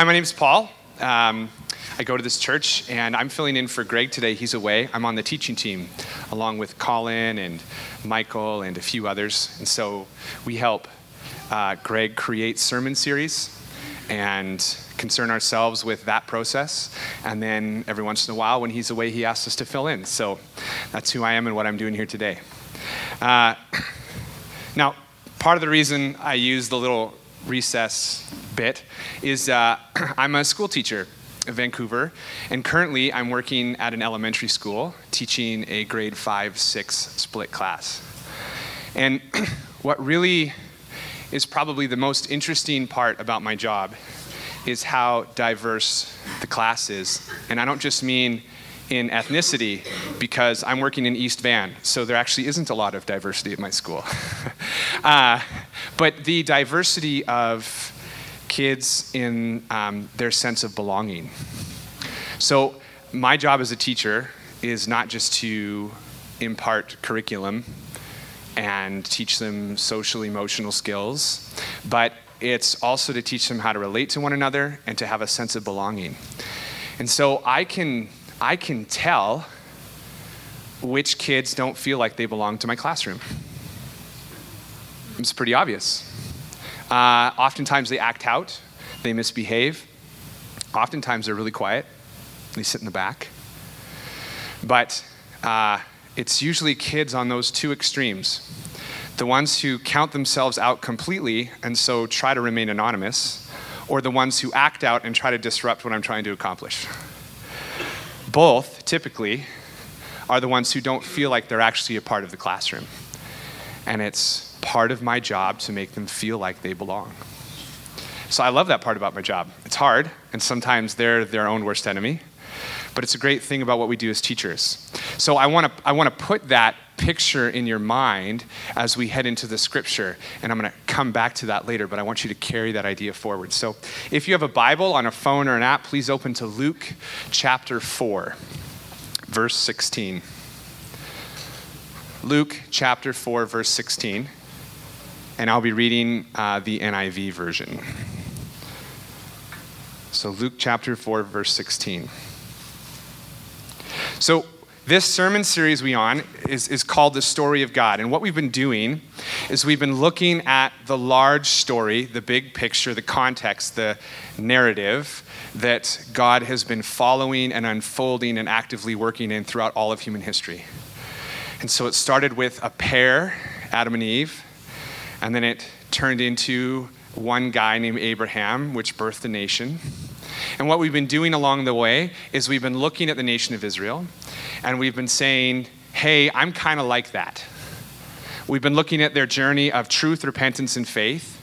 Hi, my name's Paul. Um, I go to this church, and I'm filling in for Greg today. He's away. I'm on the teaching team, along with Colin and Michael and a few others. And so we help uh, Greg create sermon series and concern ourselves with that process. And then every once in a while, when he's away, he asks us to fill in. So that's who I am and what I'm doing here today. Uh, now, part of the reason I use the little recess bit is uh, I'm a school teacher in Vancouver, and currently I'm working at an elementary school teaching a grade 5 6 split class. And what really is probably the most interesting part about my job is how diverse the class is. And I don't just mean in ethnicity because I'm working in East Van, so there actually isn't a lot of diversity at my school. uh, but the diversity of kids in um, their sense of belonging. So, my job as a teacher is not just to impart curriculum and teach them social emotional skills, but it's also to teach them how to relate to one another and to have a sense of belonging. And so I can I can tell which kids don't feel like they belong to my classroom. It's pretty obvious. Uh, oftentimes they act out, they misbehave. Oftentimes they're really quiet, they sit in the back. But uh, it's usually kids on those two extremes the ones who count themselves out completely and so try to remain anonymous, or the ones who act out and try to disrupt what I'm trying to accomplish. Both, typically, are the ones who don't feel like they're actually a part of the classroom. And it's part of my job to make them feel like they belong. So I love that part about my job. It's hard, and sometimes they're their own worst enemy, but it's a great thing about what we do as teachers. So I want to I want to put that picture in your mind as we head into the scripture. And I'm going to come back to that later, but I want you to carry that idea forward. So if you have a Bible on a phone or an app, please open to Luke chapter 4, verse 16. Luke chapter 4, verse 16. And I'll be reading uh, the NIV version. So, Luke chapter 4, verse 16. So, this sermon series we on is, is called The Story of God. And what we've been doing is we've been looking at the large story, the big picture, the context, the narrative that God has been following and unfolding and actively working in throughout all of human history. And so it started with a pair, Adam and Eve, and then it turned into one guy named Abraham, which birthed a nation. And what we've been doing along the way is we've been looking at the nation of Israel and we've been saying, hey, I'm kind of like that. We've been looking at their journey of truth, repentance, and faith,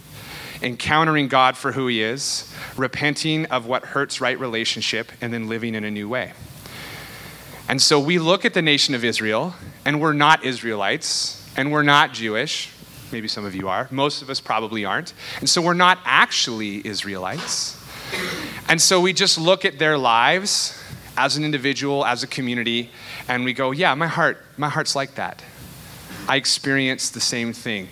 encountering God for who He is, repenting of what hurts right relationship, and then living in a new way. And so we look at the nation of Israel, and we're not Israelites, and we're not Jewish. Maybe some of you are. Most of us probably aren't. And so we're not actually Israelites. And so we just look at their lives as an individual, as a community, and we go, yeah, my heart, my heart's like that. I experience the same thing.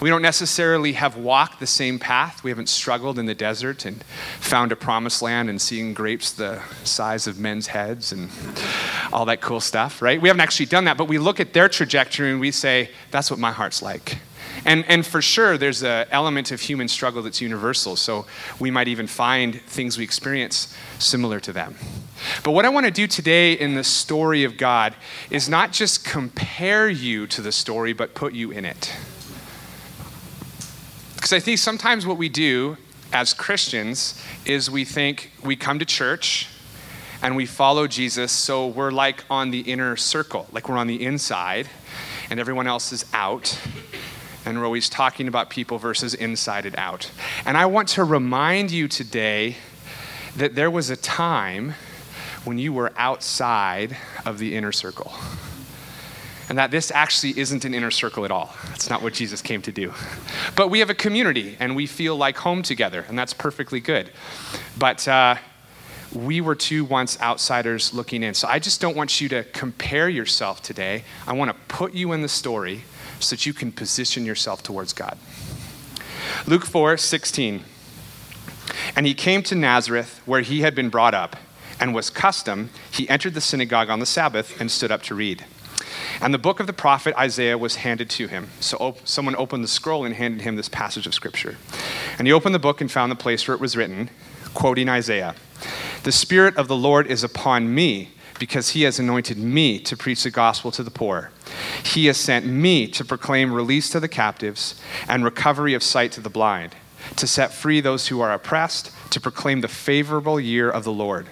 We don't necessarily have walked the same path. We haven't struggled in the desert and found a promised land and seen grapes the size of men's heads and all that cool stuff, right? We haven't actually done that, but we look at their trajectory and we say, that's what my heart's like. And, and for sure, there's an element of human struggle that's universal. So we might even find things we experience similar to them. But what I want to do today in the story of God is not just compare you to the story, but put you in it. Because I think sometimes what we do as Christians is we think we come to church and we follow Jesus, so we're like on the inner circle, like we're on the inside, and everyone else is out and we're always talking about people versus inside and out. And I want to remind you today that there was a time when you were outside of the inner circle. And that this actually isn't an inner circle at all. That's not what Jesus came to do. But we have a community and we feel like home together, and that's perfectly good. But uh, we were two once outsiders looking in. So I just don't want you to compare yourself today. I want to put you in the story so that you can position yourself towards God. Luke 4 16. And he came to Nazareth, where he had been brought up, and was custom, he entered the synagogue on the Sabbath and stood up to read. And the book of the prophet Isaiah was handed to him. So op- someone opened the scroll and handed him this passage of scripture. And he opened the book and found the place where it was written, quoting Isaiah The Spirit of the Lord is upon me, because he has anointed me to preach the gospel to the poor. He has sent me to proclaim release to the captives and recovery of sight to the blind, to set free those who are oppressed, to proclaim the favorable year of the Lord.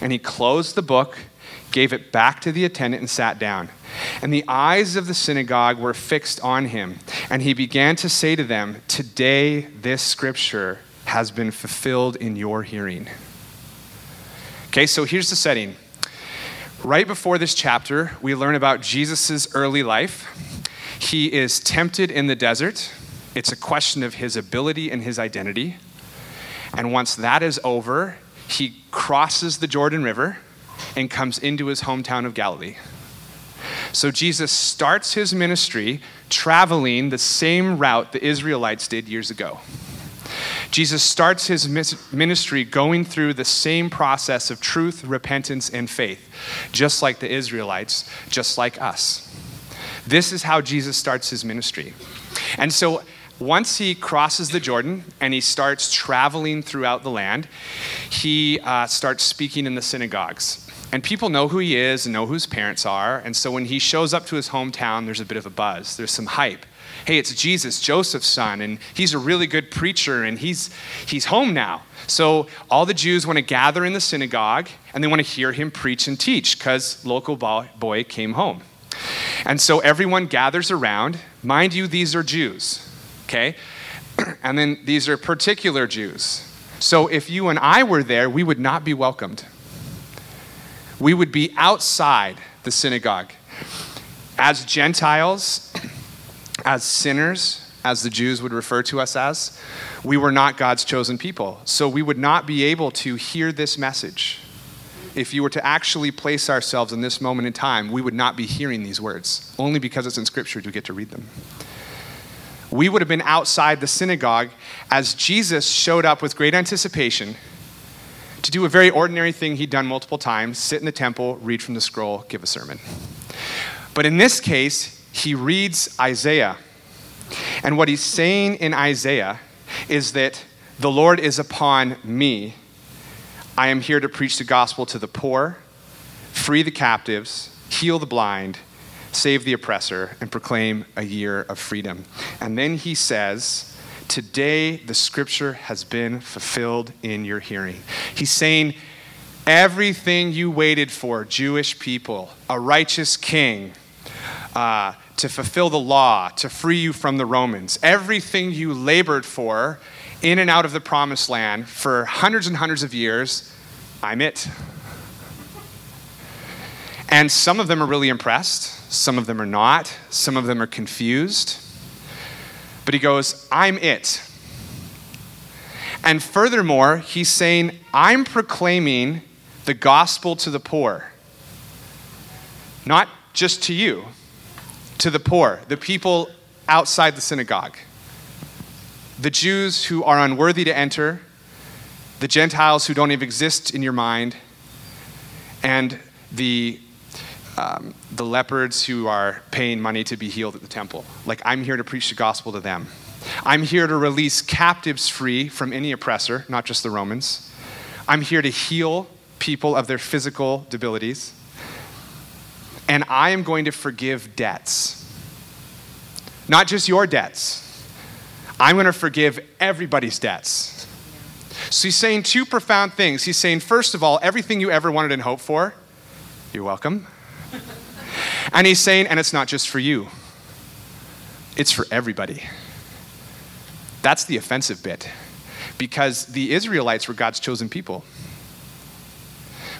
And he closed the book, gave it back to the attendant, and sat down. And the eyes of the synagogue were fixed on him. And he began to say to them, Today this scripture has been fulfilled in your hearing. Okay, so here's the setting. Right before this chapter, we learn about Jesus' early life. He is tempted in the desert. It's a question of his ability and his identity. And once that is over, he crosses the Jordan River and comes into his hometown of Galilee. So Jesus starts his ministry traveling the same route the Israelites did years ago. Jesus starts his ministry going through the same process of truth, repentance, and faith, just like the Israelites, just like us. This is how Jesus starts his ministry. And so once he crosses the Jordan and he starts traveling throughout the land, he uh, starts speaking in the synagogues. And people know who he is and know who his parents are. And so when he shows up to his hometown, there's a bit of a buzz, there's some hype. Hey, it's Jesus, Joseph's son, and he's a really good preacher, and he's, he's home now. So all the Jews want to gather in the synagogue and they want to hear him preach and teach because local boy came home. And so everyone gathers around. Mind you, these are Jews, okay? And then these are particular Jews. So if you and I were there, we would not be welcomed we would be outside the synagogue. As Gentiles, as sinners, as the Jews would refer to us as, we were not God's chosen people. So we would not be able to hear this message. If you were to actually place ourselves in this moment in time, we would not be hearing these words. Only because it's in Scripture do we get to read them. We would have been outside the synagogue as Jesus showed up with great anticipation to do a very ordinary thing he'd done multiple times sit in the temple, read from the scroll, give a sermon. But in this case, he reads Isaiah. And what he's saying in Isaiah is that the Lord is upon me. I am here to preach the gospel to the poor, free the captives, heal the blind, save the oppressor, and proclaim a year of freedom. And then he says, Today, the scripture has been fulfilled in your hearing. He's saying, Everything you waited for, Jewish people, a righteous king, uh, to fulfill the law, to free you from the Romans, everything you labored for in and out of the promised land for hundreds and hundreds of years, I'm it. And some of them are really impressed, some of them are not, some of them are confused. But he goes, I'm it. And furthermore, he's saying, I'm proclaiming the gospel to the poor. Not just to you, to the poor, the people outside the synagogue, the Jews who are unworthy to enter, the Gentiles who don't even exist in your mind, and the um, the leopards who are paying money to be healed at the temple. Like, I'm here to preach the gospel to them. I'm here to release captives free from any oppressor, not just the Romans. I'm here to heal people of their physical debilities. And I am going to forgive debts. Not just your debts. I'm going to forgive everybody's debts. So he's saying two profound things. He's saying, first of all, everything you ever wanted and hoped for, you're welcome. And he's saying, and it's not just for you, it's for everybody. That's the offensive bit. Because the Israelites were God's chosen people.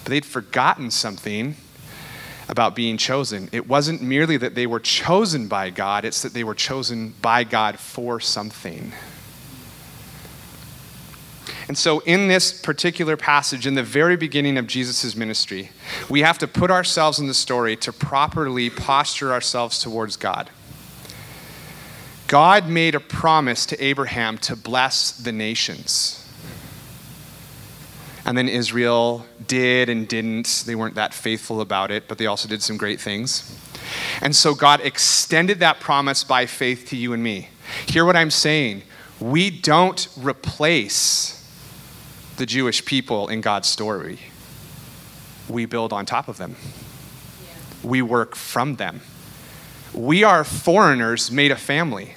But they'd forgotten something about being chosen. It wasn't merely that they were chosen by God, it's that they were chosen by God for something. And so, in this particular passage, in the very beginning of Jesus' ministry, we have to put ourselves in the story to properly posture ourselves towards God. God made a promise to Abraham to bless the nations. And then Israel did and didn't. They weren't that faithful about it, but they also did some great things. And so God extended that promise by faith to you and me. Hear what I'm saying. We don't replace the Jewish people in God's story, we build on top of them, we work from them. We are foreigners made a family.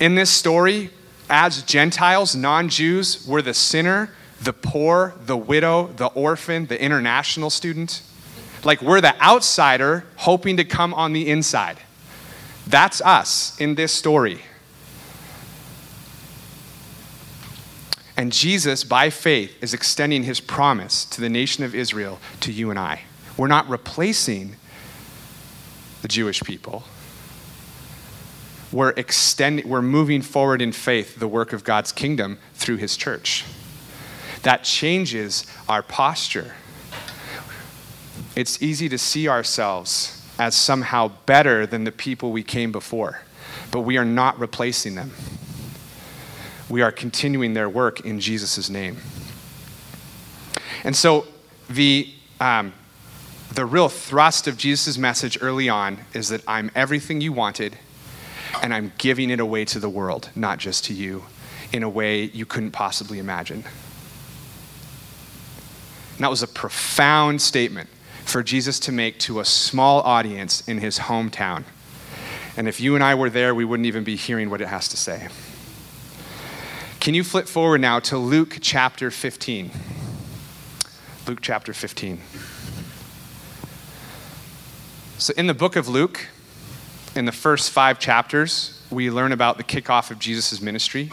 In this story, as Gentiles, non Jews, we're the sinner, the poor, the widow, the orphan, the international student. Like we're the outsider hoping to come on the inside. That's us in this story. And Jesus, by faith, is extending his promise to the nation of Israel to you and I. We're not replacing the Jewish people. We're extending, we're moving forward in faith the work of God's kingdom through his church. That changes our posture. It's easy to see ourselves as somehow better than the people we came before, but we are not replacing them. We are continuing their work in Jesus' name. And so, the, um, the real thrust of Jesus' message early on is that I'm everything you wanted, and I'm giving it away to the world, not just to you, in a way you couldn't possibly imagine. And that was a profound statement for Jesus to make to a small audience in his hometown. And if you and I were there, we wouldn't even be hearing what it has to say. Can you flip forward now to Luke chapter 15? Luke chapter 15. So, in the book of Luke, in the first five chapters, we learn about the kickoff of Jesus' ministry.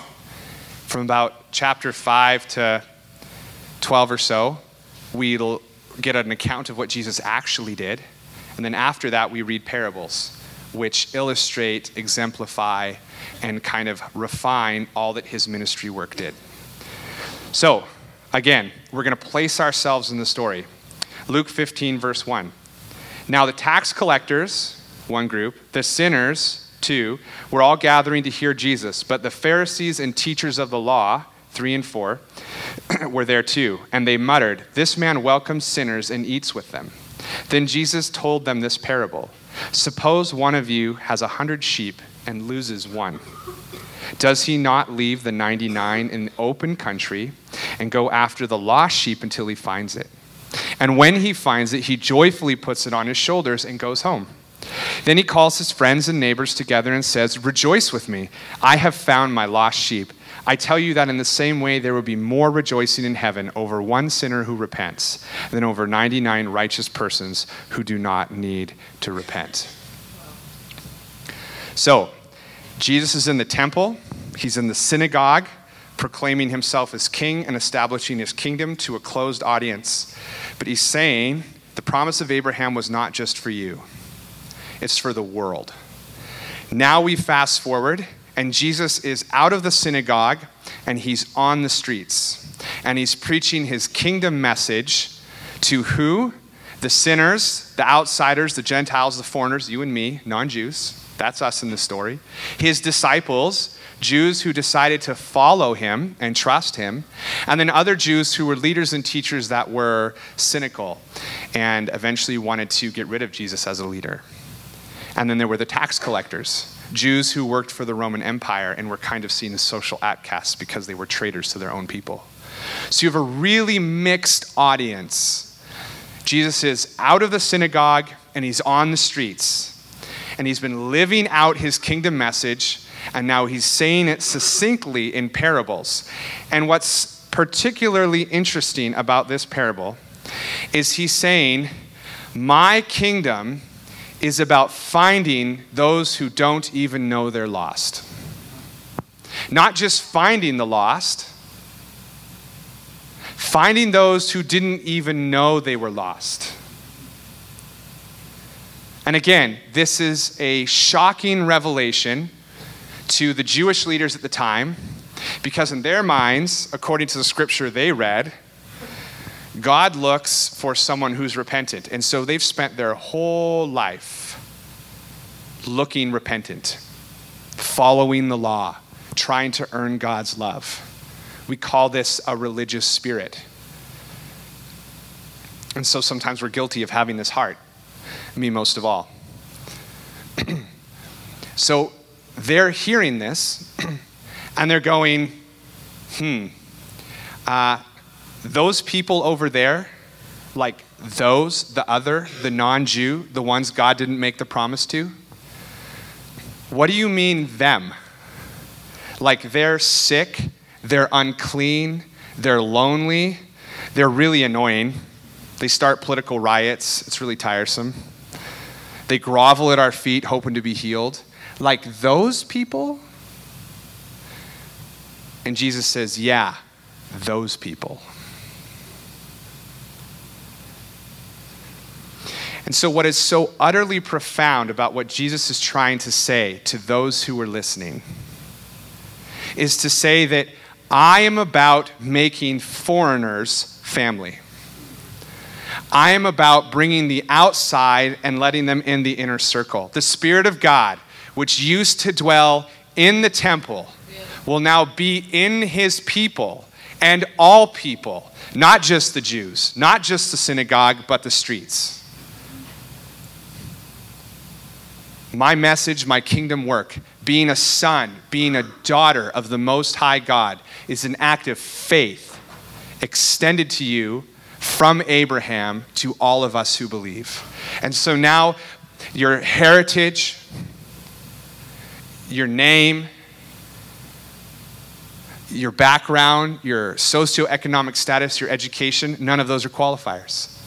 From about chapter 5 to 12 or so, we'll get an account of what Jesus actually did. And then after that, we read parables, which illustrate, exemplify, and kind of refine all that his ministry work did. So, again, we're going to place ourselves in the story. Luke 15, verse 1. Now, the tax collectors, one group, the sinners, two, were all gathering to hear Jesus, but the Pharisees and teachers of the law, three and four, were there too, and they muttered, This man welcomes sinners and eats with them. Then Jesus told them this parable Suppose one of you has a hundred sheep and loses one. Does he not leave the 99 in open country and go after the lost sheep until he finds it? And when he finds it, he joyfully puts it on his shoulders and goes home. Then he calls his friends and neighbors together and says, Rejoice with me, I have found my lost sheep. I tell you that in the same way, there will be more rejoicing in heaven over one sinner who repents than over 99 righteous persons who do not need to repent. So, Jesus is in the temple, he's in the synagogue, proclaiming himself as king and establishing his kingdom to a closed audience. But he's saying the promise of Abraham was not just for you, it's for the world. Now we fast forward and Jesus is out of the synagogue and he's on the streets. And he's preaching his kingdom message to who? The sinners, the outsiders, the Gentiles, the foreigners, you and me, non Jews. That's us in the story. His disciples, Jews who decided to follow him and trust him, and then other Jews who were leaders and teachers that were cynical and eventually wanted to get rid of Jesus as a leader. And then there were the tax collectors Jews who worked for the Roman Empire and were kind of seen as social outcasts because they were traitors to their own people. So you have a really mixed audience. Jesus is out of the synagogue and he's on the streets. And he's been living out his kingdom message, and now he's saying it succinctly in parables. And what's particularly interesting about this parable is he's saying, My kingdom is about finding those who don't even know they're lost. Not just finding the lost, finding those who didn't even know they were lost. And again, this is a shocking revelation to the Jewish leaders at the time because, in their minds, according to the scripture they read, God looks for someone who's repentant. And so they've spent their whole life looking repentant, following the law, trying to earn God's love. We call this a religious spirit. And so sometimes we're guilty of having this heart, me most of all. so they're hearing this and they're going, hmm, uh, those people over there, like those, the other, the non Jew, the ones God didn't make the promise to, what do you mean them? Like they're sick, they're unclean, they're lonely, they're really annoying. They start political riots, it's really tiresome. They grovel at our feet, hoping to be healed. Like those people? And Jesus says, Yeah, those people. And so, what is so utterly profound about what Jesus is trying to say to those who are listening is to say that I am about making foreigners family. I am about bringing the outside and letting them in the inner circle. The Spirit of God, which used to dwell in the temple, will now be in his people and all people, not just the Jews, not just the synagogue, but the streets. My message, my kingdom work, being a son, being a daughter of the Most High God, is an act of faith extended to you from Abraham to all of us who believe. And so now, your heritage, your name, your background, your socioeconomic status, your education, none of those are qualifiers.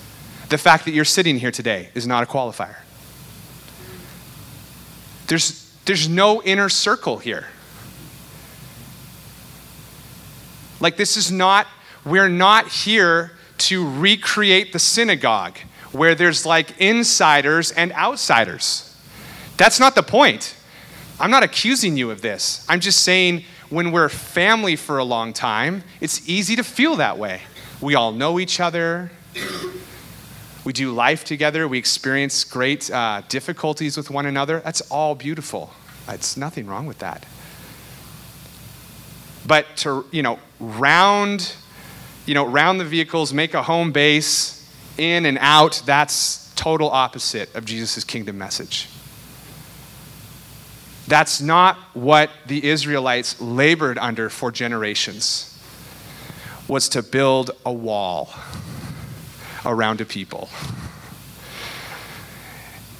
The fact that you're sitting here today is not a qualifier. There's, there's no inner circle here. Like, this is not, we're not here to recreate the synagogue where there's like insiders and outsiders. That's not the point. I'm not accusing you of this. I'm just saying when we're family for a long time, it's easy to feel that way. We all know each other. We do life together. We experience great uh, difficulties with one another. That's all beautiful. It's nothing wrong with that. But to, you know, round, you know, round the vehicles, make a home base, in and out, that's total opposite of Jesus' kingdom message. That's not what the Israelites labored under for generations. Was to build a wall around a people.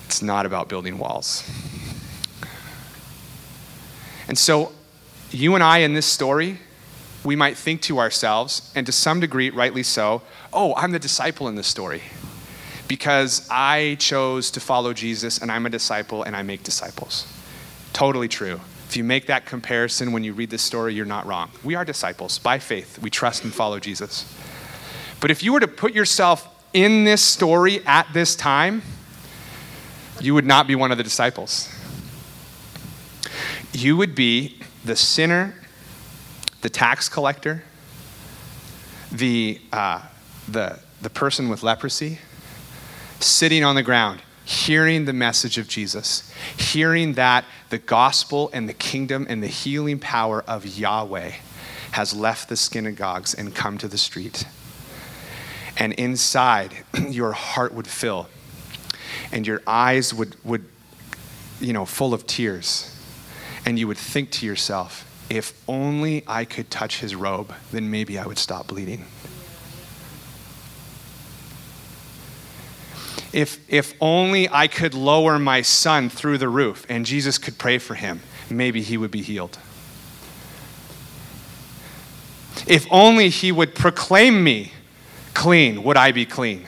It's not about building walls. And so you and I in this story, we might think to ourselves, and to some degree, rightly so, oh, I'm the disciple in this story because I chose to follow Jesus and I'm a disciple and I make disciples. Totally true. If you make that comparison when you read this story, you're not wrong. We are disciples by faith. We trust and follow Jesus. But if you were to put yourself in this story at this time, you would not be one of the disciples. You would be the sinner, the tax collector, the, uh, the, the person with leprosy, sitting on the ground, hearing the message of Jesus, hearing that the gospel and the kingdom and the healing power of Yahweh has left the synagogues and come to the street. And inside, your heart would fill, and your eyes would, would, you know, full of tears and you would think to yourself, if only I could touch his robe, then maybe I would stop bleeding. If, if only I could lower my son through the roof and Jesus could pray for him, maybe he would be healed. If only he would proclaim me clean, would I be clean?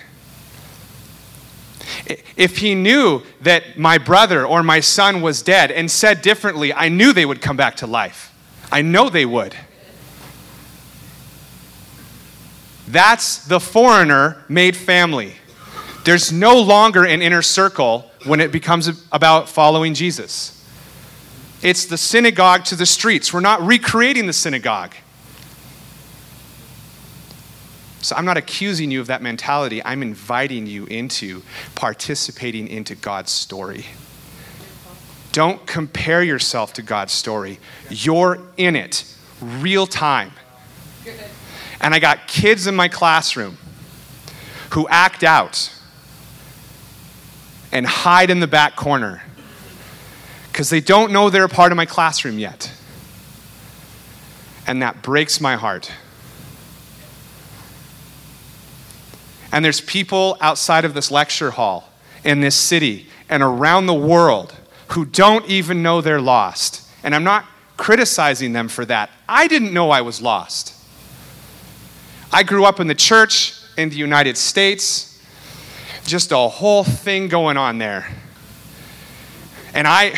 If he knew that my brother or my son was dead and said differently, I knew they would come back to life. I know they would. That's the foreigner made family. There's no longer an inner circle when it becomes about following Jesus. It's the synagogue to the streets. We're not recreating the synagogue. So I'm not accusing you of that mentality. I'm inviting you into participating into God's story. Don't compare yourself to God's story. You're in it, real time. And I got kids in my classroom who act out and hide in the back corner because they don't know they're a part of my classroom yet. And that breaks my heart. And there's people outside of this lecture hall in this city and around the world who don't even know they're lost. And I'm not criticizing them for that. I didn't know I was lost. I grew up in the church in the United States, just a whole thing going on there. And I,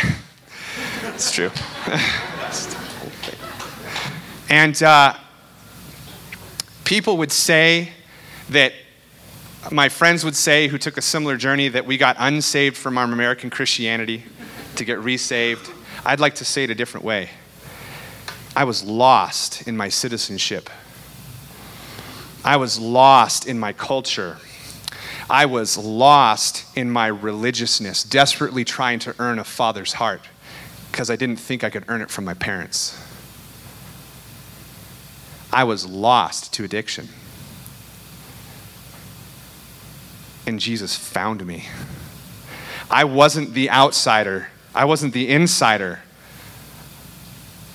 it's true. and uh, people would say that my friends would say who took a similar journey that we got unsaved from our American Christianity to get resaved. I'd like to say it a different way. I was lost in my citizenship. I was lost in my culture. I was lost in my religiousness, desperately trying to earn a father's heart because I didn't think I could earn it from my parents. I was lost to addiction. And Jesus found me. I wasn't the outsider, I wasn't the insider.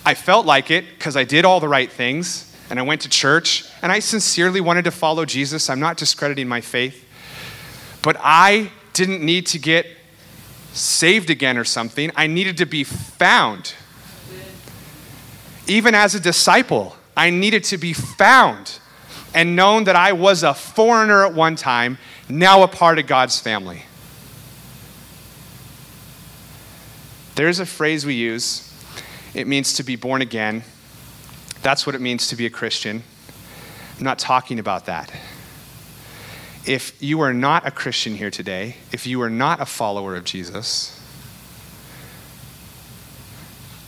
I felt like it because I did all the right things and I went to church and I sincerely wanted to follow Jesus. I'm not discrediting my faith. But I didn't need to get saved again or something. I needed to be found. Even as a disciple, I needed to be found and known that I was a foreigner at one time, now a part of God's family. There's a phrase we use it means to be born again. That's what it means to be a Christian. I'm not talking about that. If you are not a Christian here today, if you are not a follower of Jesus,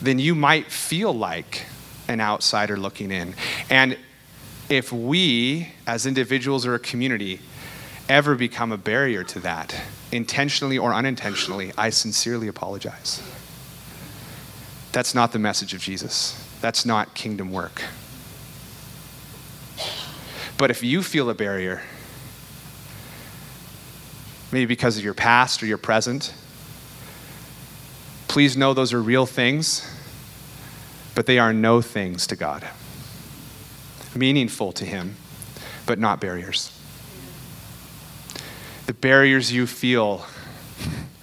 then you might feel like an outsider looking in. And if we, as individuals or a community, ever become a barrier to that, intentionally or unintentionally, I sincerely apologize. That's not the message of Jesus. That's not kingdom work. But if you feel a barrier, maybe because of your past or your present, please know those are real things, but they are no things to God. Meaningful to Him, but not barriers. The barriers you feel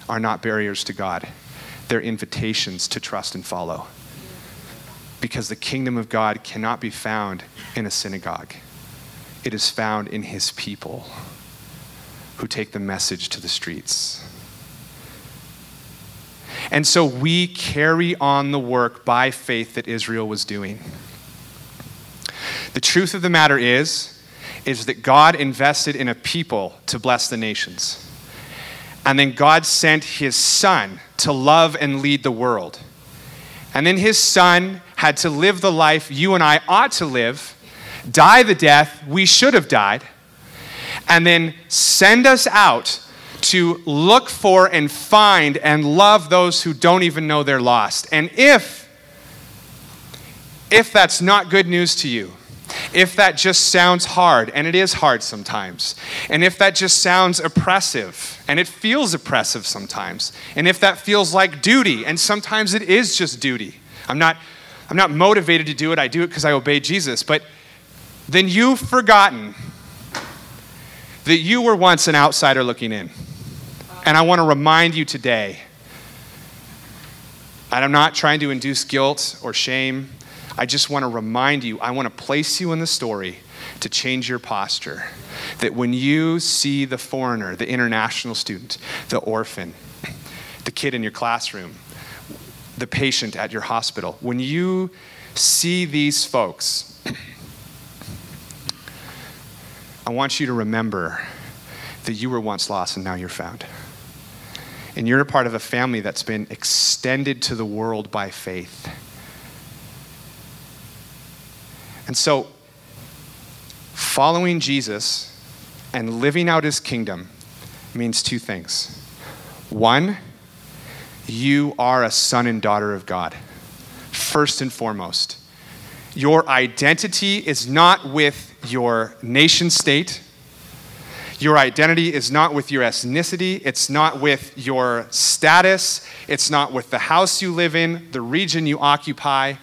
are not barriers to God they're invitations to trust and follow. Because the kingdom of God cannot be found in a synagogue, it is found in his people who take the message to the streets. And so we carry on the work by faith that Israel was doing. The truth of the matter is is that God invested in a people to bless the nations. And then God sent his son to love and lead the world. And then his son had to live the life you and I ought to live, die the death we should have died, and then send us out to look for and find and love those who don't even know they're lost. And if if that's not good news to you, if that just sounds hard, and it is hard sometimes, and if that just sounds oppressive, and it feels oppressive sometimes, and if that feels like duty, and sometimes it is just duty, I'm not, I'm not motivated to do it, I do it because I obey Jesus, but then you've forgotten that you were once an outsider looking in. And I want to remind you today, and I'm not trying to induce guilt or shame. I just want to remind you, I want to place you in the story to change your posture. That when you see the foreigner, the international student, the orphan, the kid in your classroom, the patient at your hospital, when you see these folks, I want you to remember that you were once lost and now you're found. And you're a part of a family that's been extended to the world by faith. And so, following Jesus and living out his kingdom means two things. One, you are a son and daughter of God, first and foremost. Your identity is not with your nation state. Your identity is not with your ethnicity, it's not with your status, it's not with the house you live in, the region you occupy.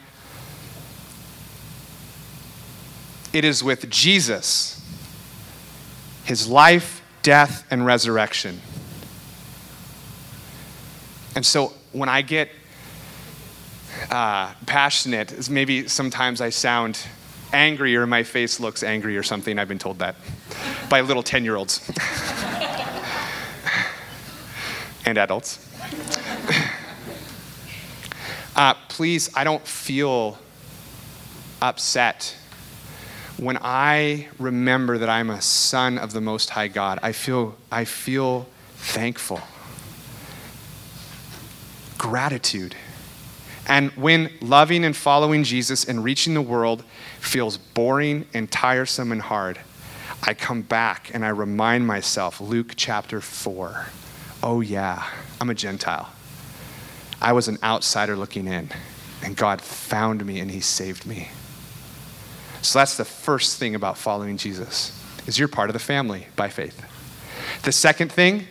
It is with Jesus, his life, death, and resurrection. And so when I get uh, passionate, maybe sometimes I sound angry or my face looks angry or something. I've been told that by little 10 year olds and adults. Uh, please, I don't feel upset. When I remember that I'm a son of the Most High God, I feel, I feel thankful. Gratitude. And when loving and following Jesus and reaching the world feels boring and tiresome and hard, I come back and I remind myself Luke chapter 4. Oh, yeah, I'm a Gentile. I was an outsider looking in, and God found me and He saved me. So that's the first thing about following Jesus is you're part of the family by faith. The second thing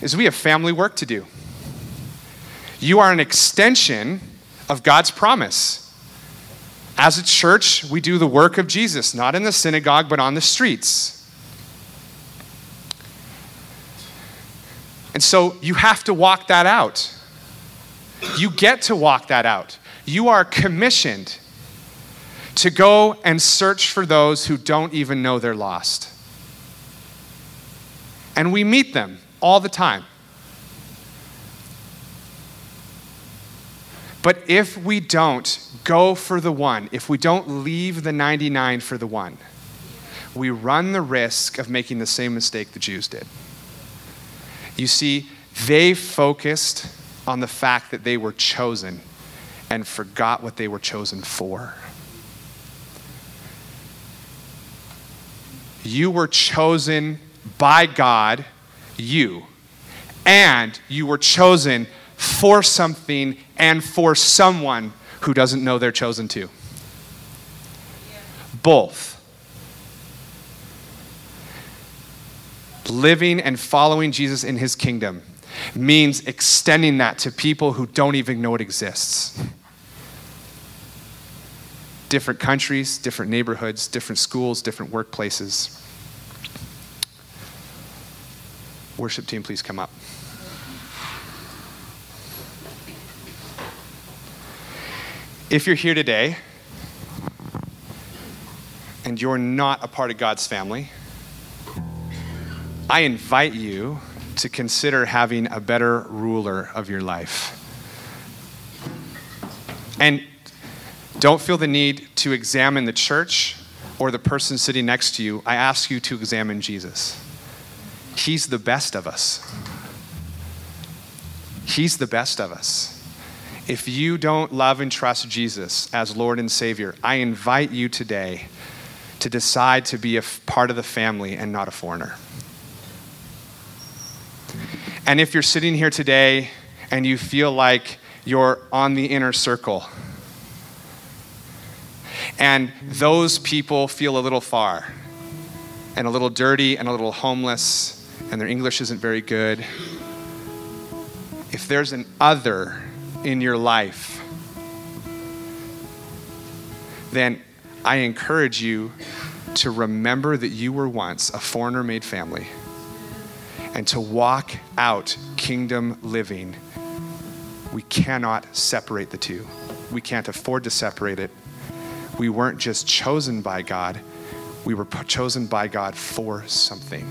is we have family work to do. You are an extension of God's promise. As a church, we do the work of Jesus, not in the synagogue, but on the streets. And so you have to walk that out. You get to walk that out. You are commissioned to go and search for those who don't even know they're lost. And we meet them all the time. But if we don't go for the one, if we don't leave the 99 for the one, we run the risk of making the same mistake the Jews did. You see, they focused on the fact that they were chosen and forgot what they were chosen for. You were chosen by God, you, and you were chosen for something and for someone who doesn't know they're chosen to. Both. Living and following Jesus in his kingdom means extending that to people who don't even know it exists. Different countries, different neighborhoods, different schools, different workplaces. Worship team, please come up. If you're here today and you're not a part of God's family, I invite you to consider having a better ruler of your life. And don't feel the need to examine the church or the person sitting next to you. I ask you to examine Jesus. He's the best of us. He's the best of us. If you don't love and trust Jesus as Lord and Savior, I invite you today to decide to be a part of the family and not a foreigner. And if you're sitting here today and you feel like you're on the inner circle, and those people feel a little far, and a little dirty, and a little homeless, and their English isn't very good, if there's an other in your life, then I encourage you to remember that you were once a foreigner made family and to walk out kingdom living. We cannot separate the two. We can't afford to separate it. We weren't just chosen by God, we were chosen by God for something.